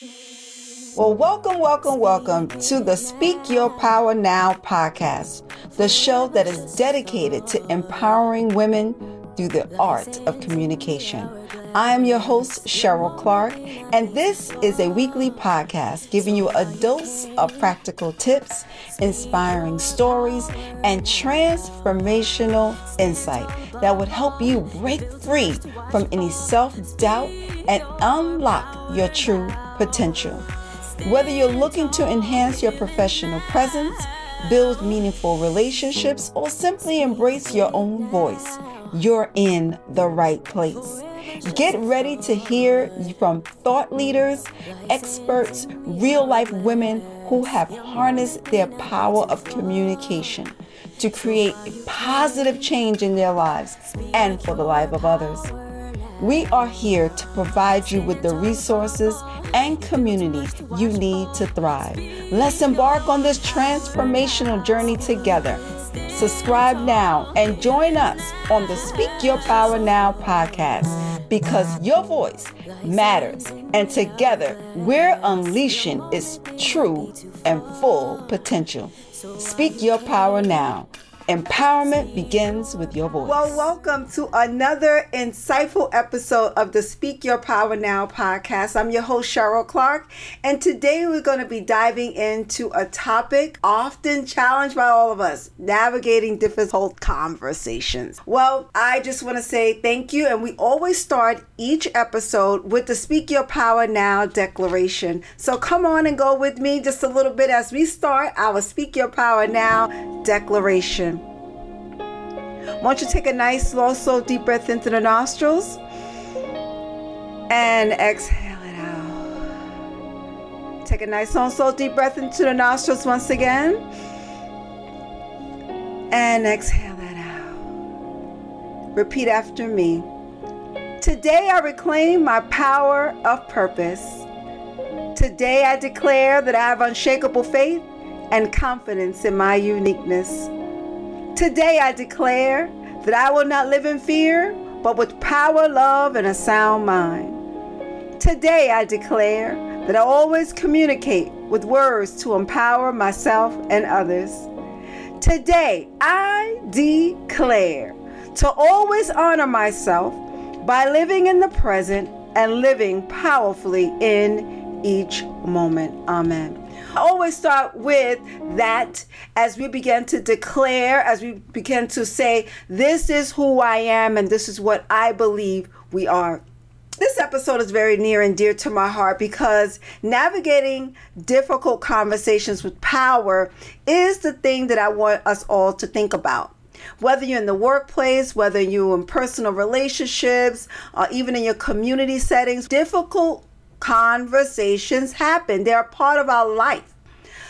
Well, welcome, welcome, welcome to the Speak Your Power Now podcast, the show that is dedicated to empowering women through the art of communication. I am your host, Cheryl Clark, and this is a weekly podcast giving you a dose of practical tips, inspiring stories, and transformational insight that would help you break free from any self doubt and unlock your true potential. Whether you're looking to enhance your professional presence, build meaningful relationships, or simply embrace your own voice, you're in the right place. Get ready to hear from thought leaders, experts, real life women who have harnessed their power of communication to create positive change in their lives and for the life of others. We are here to provide you with the resources and community you need to thrive. Let's embark on this transformational journey together. Subscribe now and join us on the Speak Your Power Now podcast because your voice matters and together we're unleashing its true and full potential. Speak Your Power Now. Empowerment begins with your voice. Well, welcome to another insightful episode of the Speak Your Power Now podcast. I'm your host, Cheryl Clark, and today we're going to be diving into a topic often challenged by all of us navigating difficult conversations. Well, I just want to say thank you, and we always start each episode with the Speak Your Power Now declaration. So come on and go with me just a little bit as we start our Speak Your Power Now declaration. Want you to take a nice, slow, slow, deep breath into the nostrils and exhale it out. Take a nice, long, slow, deep breath into the nostrils once again and exhale that out. Repeat after me. Today I reclaim my power of purpose. Today I declare that I have unshakable faith and confidence in my uniqueness. Today I declare that I will not live in fear, but with power, love, and a sound mind. Today I declare that I always communicate with words to empower myself and others. Today I declare to always honor myself by living in the present and living powerfully in each moment. Amen. Always start with that as we begin to declare, as we begin to say, This is who I am and this is what I believe we are. This episode is very near and dear to my heart because navigating difficult conversations with power is the thing that I want us all to think about whether you're in the workplace, whether you're in personal relationships, or even in your community settings, difficult conversations happen. They're a part of our life.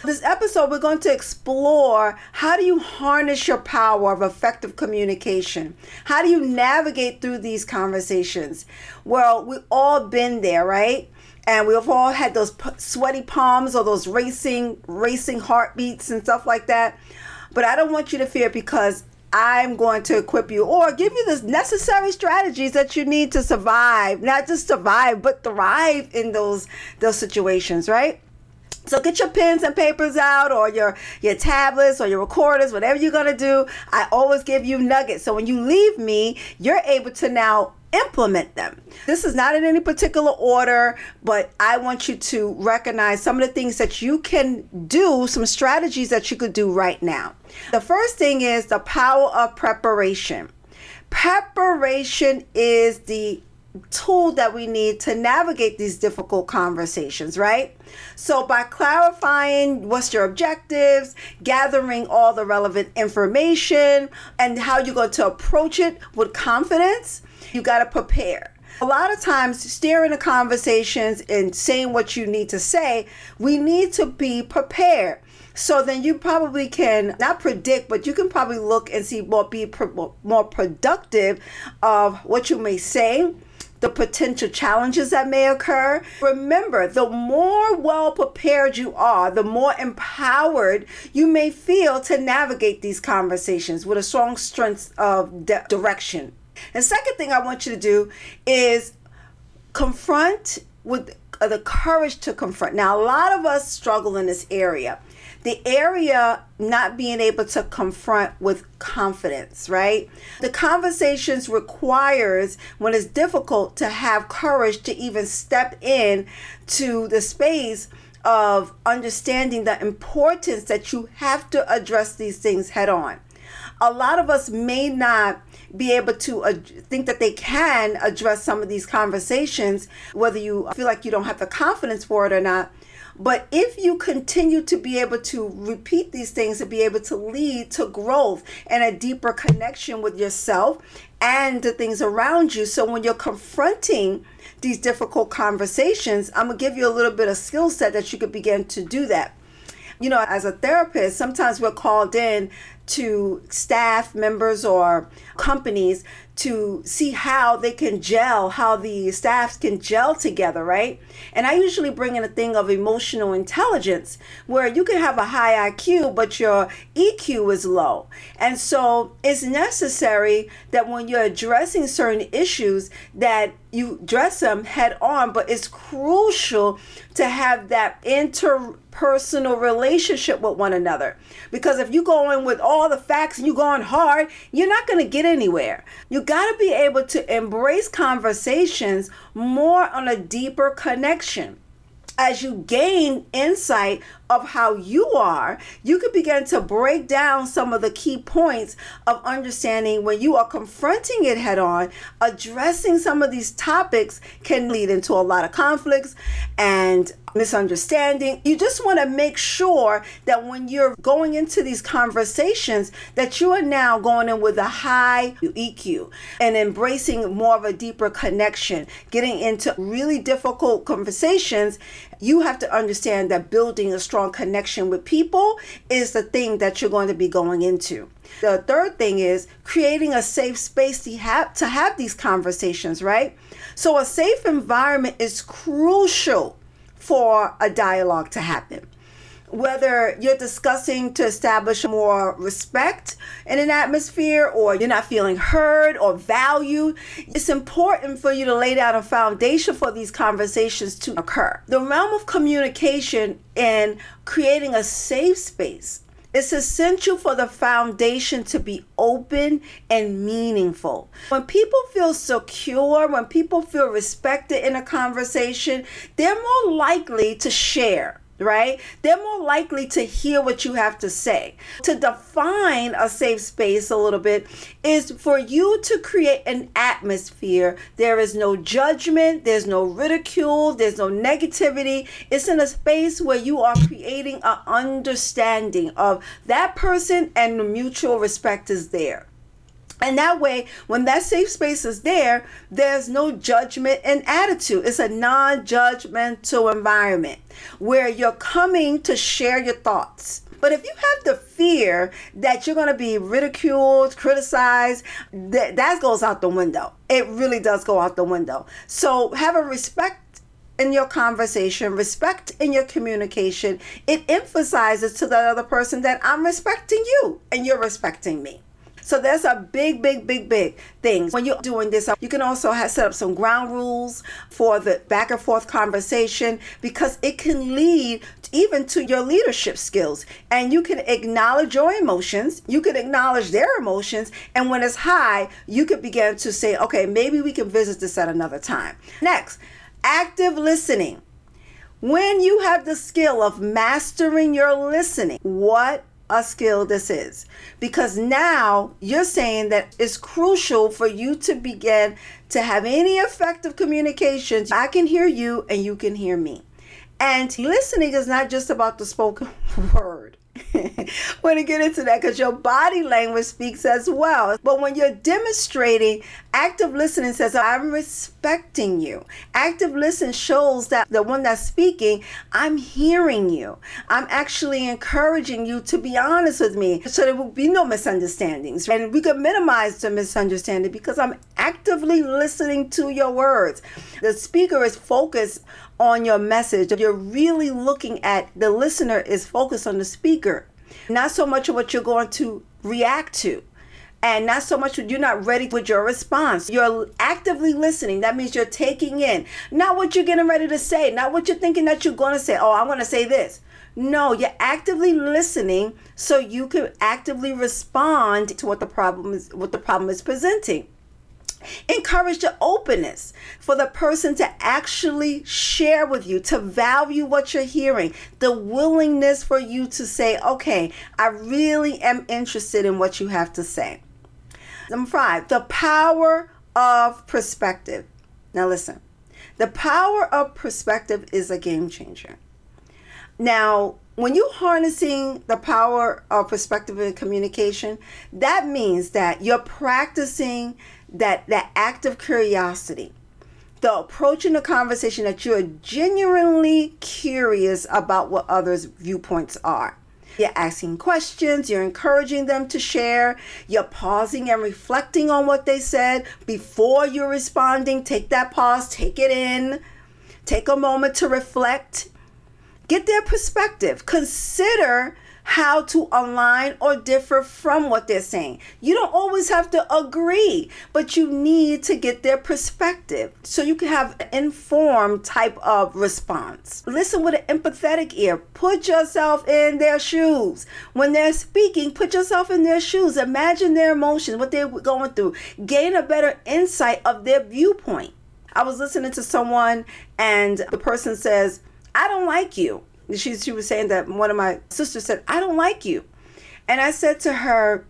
This episode, we're going to explore how do you harness your power of effective communication? How do you navigate through these conversations? Well, we've all been there, right? And we've all had those sweaty palms or those racing, racing heartbeats and stuff like that. But I don't want you to fear because I'm going to equip you or give you the necessary strategies that you need to survive, not just survive, but thrive in those those situations, right? So get your pens and papers out or your your tablets or your recorders, whatever you're going to do. I always give you nuggets. So when you leave me, you're able to now implement them. This is not in any particular order, but I want you to recognize some of the things that you can do, some strategies that you could do right now. The first thing is the power of preparation. Preparation is the tool that we need to navigate these difficult conversations, right? So, by clarifying what's your objectives, gathering all the relevant information, and how you're going to approach it with confidence, you got to prepare. A lot of times, steering the conversations and saying what you need to say, we need to be prepared. So then you probably can not predict, but you can probably look and see what be more productive of what you may say the potential challenges that may occur. Remember, the more well prepared you are, the more empowered you may feel to navigate these conversations with a strong strength of direction. And second thing I want you to do is confront with uh, the courage to confront. Now, a lot of us struggle in this area. The area not being able to confront with confidence, right? The conversations requires when it's difficult to have courage to even step in to the space of understanding the importance that you have to address these things head on. A lot of us may not be able to uh, think that they can address some of these conversations, whether you feel like you don't have the confidence for it or not. But if you continue to be able to repeat these things and be able to lead to growth and a deeper connection with yourself and the things around you. So when you're confronting these difficult conversations, I'm to give you a little bit of skill set that you could begin to do that. You know, as a therapist, sometimes we're called in to staff members or companies to see how they can gel, how the staffs can gel together, right? And I usually bring in a thing of emotional intelligence where you can have a high IQ, but your EQ is low. And so it's necessary that when you're addressing certain issues that you address them head on, but it's crucial to have that interpersonal relationship with one another. Because if you go in with all the facts and you're going hard, you're not going to get anywhere. You got to be able to embrace conversations more on a deeper connection as you gain insight of how you are, you can begin to break down some of the key points of understanding when you are confronting it head on. Addressing some of these topics can lead into a lot of conflicts and misunderstanding. You just want to make sure that when you're going into these conversations that you are now going in with a high EQ and embracing more of a deeper connection, getting into really difficult conversations. You have to understand that building a strong connection with people is the thing that you're going to be going into. The third thing is creating a safe space to have to have these conversations, right? So a safe environment is crucial for a dialogue to happen. Whether you're discussing to establish more respect in an atmosphere or you're not feeling heard or valued, it's important for you to lay down a foundation for these conversations to occur. The realm of communication and creating a safe space it's essential for the foundation to be open and meaningful. When people feel secure, when people feel respected in a conversation, they're more likely to share right? They're more likely to hear what you have to say. To define a safe space a little bit is for you to create an atmosphere. There is no judgment, there's no ridicule, there's no negativity. It's in a space where you are creating an understanding of that person and the mutual respect is there. And that way, when that safe space is there, there's no judgment and attitude. It's a non judgmental environment where you're coming to share your thoughts. But if you have the fear that you're going to be ridiculed, criticized, that, that goes out the window. It really does go out the window. So have a respect in your conversation, respect in your communication. It emphasizes to the other person that I'm respecting you and you're respecting me. So there's a big, big, big, big thing. When you're doing this, you can also have set up some ground rules for the back and forth conversation because it can lead even to your leadership skills. And you can acknowledge your emotions, you can acknowledge their emotions, and when it's high, you could begin to say, okay, maybe we can visit this at another time. Next, active listening. When you have the skill of mastering your listening, what a skill this is because now you're saying that it's crucial for you to begin to have any effective communication. I can hear you and you can hear me. And listening is not just about the spoken word. want to get into that because your body language speaks as well. But when you're demonstrating, active listening says, I'm respecting you. Active listen shows that the one that's speaking, I'm hearing you. I'm actually encouraging you to be honest with me so there will be no misunderstandings. And we can minimize the misunderstanding because I'm actively listening to your words. The speaker is focused on your message. You're really looking at the listener is focused on the speaker, not so much of what you're going to react to. and not so much you're not ready with your response. You're actively listening. That means you're taking in not what you're getting ready to say, not what you're thinking that you're going to say. Oh, I'm going to say this. No, you're actively listening so you can actively respond to what the problem is what the problem is presenting. Encourage the openness for the person to actually share with you, to value what you're hearing, the willingness for you to say, okay, I really am interested in what you have to say. Number five, the power of perspective. Now, listen, the power of perspective is a game changer. Now, when you're harnessing the power of perspective in communication, that means that you're practicing that that act of curiosity the approach in the conversation that you're genuinely curious about what others viewpoints are. You're asking questions you're encouraging them to share you're pausing and reflecting on what they said before you're responding. Take that pause take it in take a moment to reflect. Get their perspective. Consider how to align or differ from what they're saying. You don't always have to agree, but you need to get their perspective so you can have an informed type of response. Listen with an empathetic ear. Put yourself in their shoes. When they're speaking, put yourself in their shoes. Imagine their emotions, what they're going through. Gain a better insight of their viewpoint. I was listening to someone and the person says, I don't like you she, she was saying that one of my sisters said, I don't like you. And I said to her,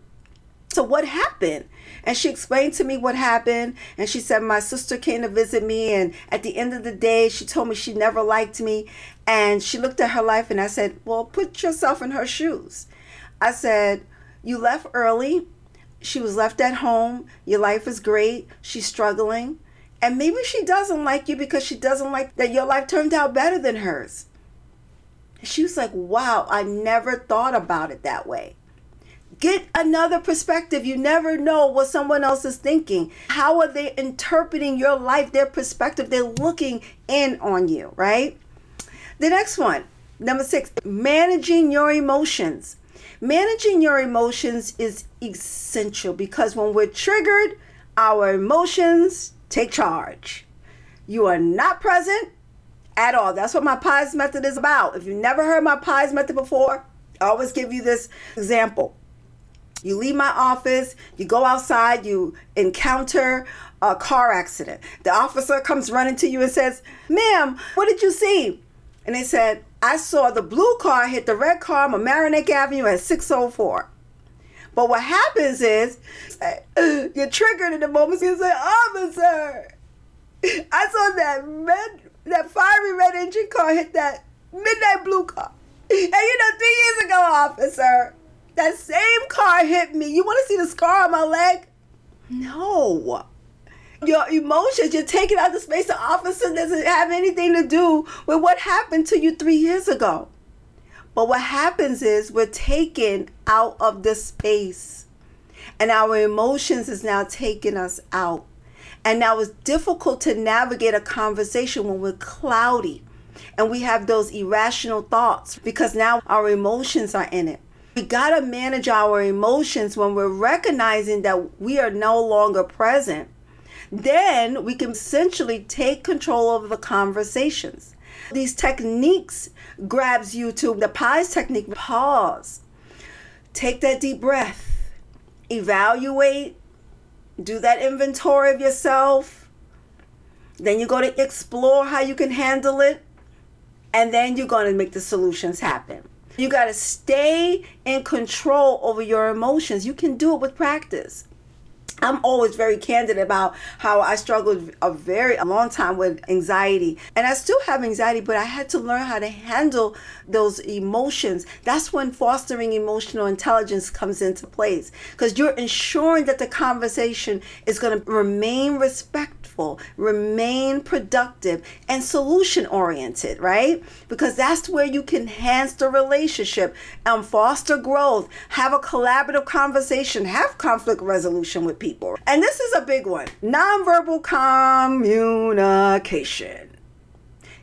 So what happened? And she explained to me what happened. And she said, My sister came to visit me. And at the end of the day, she told me she never liked me. And she looked at her life and I said, Well, put yourself in her shoes. I said, You left early. She was left at home. Your life is great. She's struggling. And maybe she doesn't like you because she doesn't like that your life turned out better than hers. She was like, wow, I never thought about it that way. Get another perspective. You never know what someone else is thinking. How are they interpreting your life, their perspective? They're looking in on you, right? The next one, number six, managing your emotions. Managing your emotions is essential because when we're triggered, our emotions take charge. You are not present, at all. That's what my pies method is about. If you've never heard my pies method before, I always give you this example. You leave my office, you go outside, you encounter a car accident. The officer comes running to you and says, Ma'am, what did you see? And they said, I saw the blue car hit the red car on Mamaroneck Avenue at 604. But what happens is uh, you're triggered in the moment. You say, Officer, I saw that red that fiery red engine car hit that midnight blue car. And you know, three years ago, officer, that same car hit me. You want to see the scar on my leg? No. Your emotions, you're taking out the space. The officer doesn't have anything to do with what happened to you three years ago. But what happens is we're taken out of the space. And our emotions is now taking us out. And now it's difficult to navigate a conversation when we're cloudy and we have those irrational thoughts because now our emotions are in it. We got to manage our emotions when we're recognizing that we are no longer present. Then we can essentially take control of the conversations. These techniques grabs you to the pies technique. Pause. Take that deep breath. Evaluate do that inventory of yourself. Then you go to explore how you can handle it. And then you're going to make the solutions happen. You got to stay in control over your emotions. You can do it with practice. I'm always very candid about how I struggled a very long time with anxiety. And I still have anxiety, but I had to learn how to handle those emotions. That's when fostering emotional intelligence comes into place because you're ensuring that the conversation is going to remain respectful, remain productive, and solution oriented, right? Because that's where you can enhance the relationship and foster growth, have a collaborative conversation, have conflict resolution with people people. And this is a big one nonverbal communication.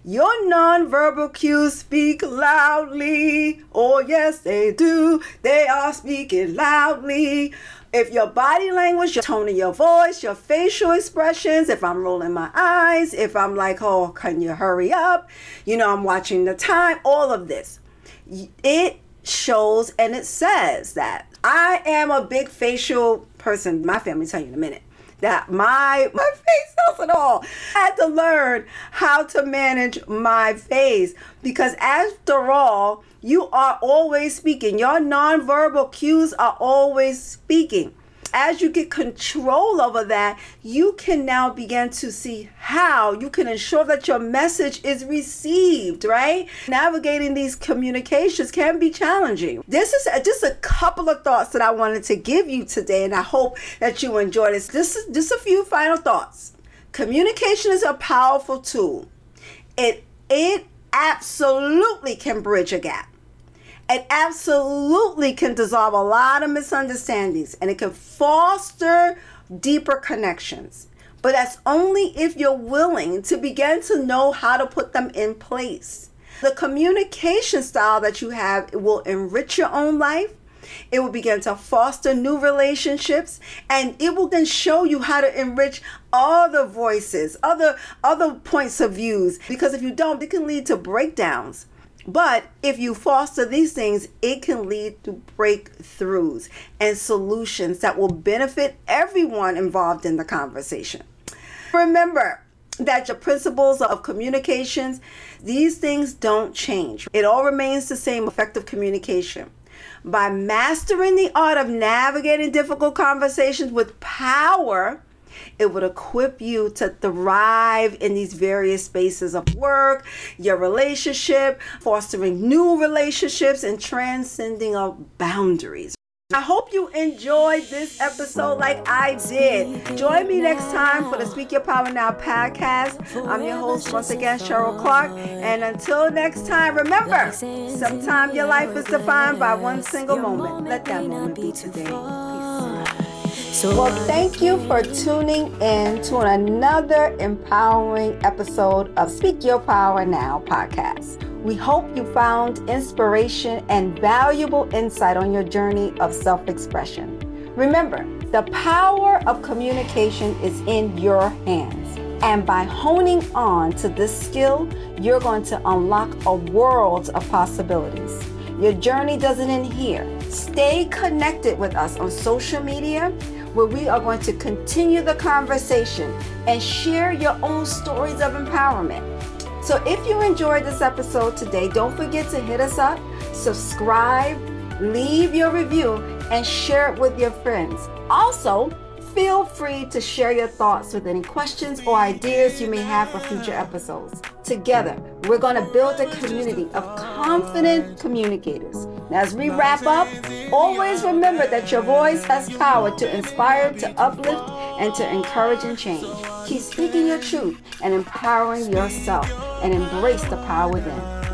Your nonverbal cues speak loudly. Oh, yes, they do. They are speaking loudly. If your body language, your tone of your voice, your facial expressions, if I'm rolling my eyes, if I'm like, oh, can you hurry up? You know, I'm watching the time, all of this. It shows and it says that I am a big facial person. My family tell you in a minute that my my face tells it all. I had to learn how to manage my face because after all, you are always speaking. Your nonverbal cues are always speaking. As you get control over that, you can now begin to see how you can ensure that your message is received, right? Navigating these communications can be challenging. This is just a couple of thoughts that I wanted to give you today, and I hope that you enjoy this. This is just a few final thoughts. Communication is a powerful tool. It it absolutely can bridge a gap. It absolutely can dissolve a lot of misunderstandings and it can foster deeper connections. But that's only if you're willing to begin to know how to put them in place. The communication style that you have will enrich your own life. It will begin to foster new relationships and it will then show you how to enrich other voices, other other points of views because if you don't it can lead to breakdowns but if you foster these things, it can lead to breakthroughs and solutions that will benefit everyone involved in the conversation. Remember that your principles of communications, these things don't change. It all remains the same effective communication. By mastering the art of navigating difficult conversations with power, it would equip you to thrive in these various spaces of work, your relationship, fostering new relationships, and transcending of boundaries. I hope you enjoyed this episode like I did. Join me next time for the Speak Your Power Now podcast. I'm your host once again, Cheryl Clark. And until next time, remember, sometimes your life is defined by one single moment. Let that moment be today. So well, thank you for tuning in to another empowering episode of Speak Your Power Now podcast. We hope you found inspiration and valuable insight on your journey of self expression. Remember, the power of communication is in your hands. And by honing on to this skill, you're going to unlock a world of possibilities. Your journey doesn't end here. Stay connected with us on social media where we are going to continue the conversation and share your own stories of empowerment. So if you enjoyed this episode today, don't forget to hit us up, subscribe, leave your review, and share it with your friends. Also, feel free to share your thoughts with any questions or ideas you may have for future episodes. Together, we're going to build a community of confident communicators. As we wrap up, always remember that your voice has power to inspire, to uplift, and to encourage and change. Keep speaking your truth and empowering yourself and embrace the power within.